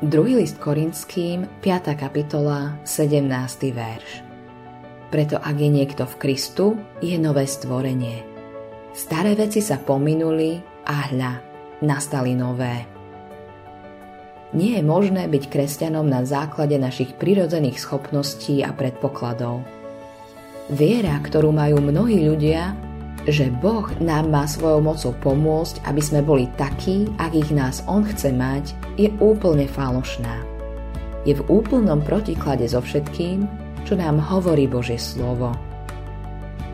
2. list Korinským, 5. kapitola, 17. verš. Preto ak je niekto v Kristu, je nové stvorenie. Staré veci sa pominuli a hľa, nastali nové. Nie je možné byť kresťanom na základe našich prirodzených schopností a predpokladov. Viera, ktorú majú mnohí ľudia, že Boh nám má svojou mocou pomôcť, aby sme boli takí, akých nás On chce mať, je úplne falošná. Je v úplnom protiklade so všetkým, čo nám hovorí Božie slovo.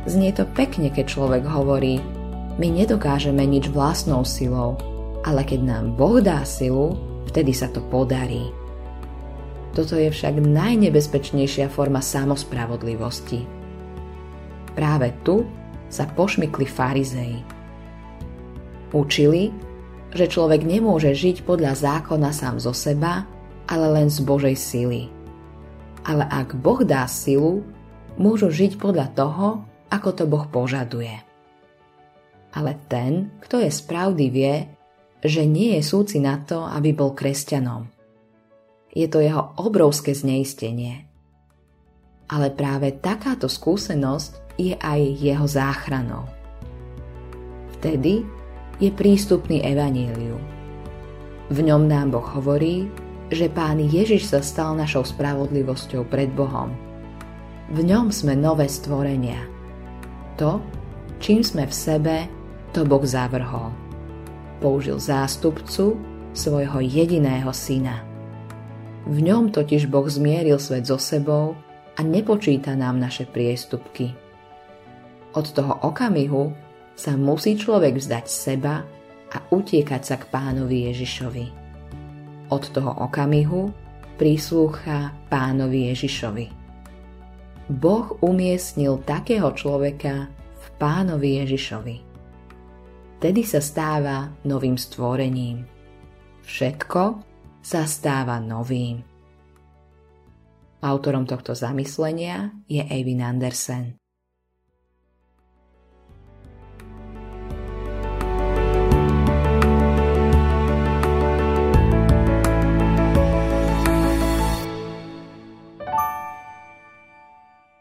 Znie to pekne, keď človek hovorí, my nedokážeme nič vlastnou silou, ale keď nám Boh dá silu, vtedy sa to podarí. Toto je však najnebezpečnejšia forma samospravodlivosti. Práve tu sa pošmykli farizei. Učili, že človek nemôže žiť podľa zákona sám zo seba, ale len z Božej sily. Ale ak Boh dá silu, môžu žiť podľa toho, ako to Boh požaduje. Ale ten, kto je spravdy, vie, že nie je súci na to, aby bol kresťanom. Je to jeho obrovské zneistenie. Ale práve takáto skúsenosť je aj jeho záchranou. Vtedy je prístupný evaníliu. V ňom nám Boh hovorí, že Pán Ježiš sa stal našou spravodlivosťou pred Bohom. V ňom sme nové stvorenia. To, čím sme v sebe, to Boh zavrhol. Použil zástupcu svojho jediného syna. V ňom totiž Boh zmieril svet so sebou a nepočíta nám naše priestupky. Od toho okamihu sa musí človek vzdať seba a utiekať sa k pánovi Ježišovi. Od toho okamihu príslúcha pánovi Ježišovi. Boh umiestnil takého človeka v pánovi Ježišovi. Tedy sa stáva novým stvorením. Všetko sa stáva novým. Autorom tohto zamyslenia je Eivin Andersen.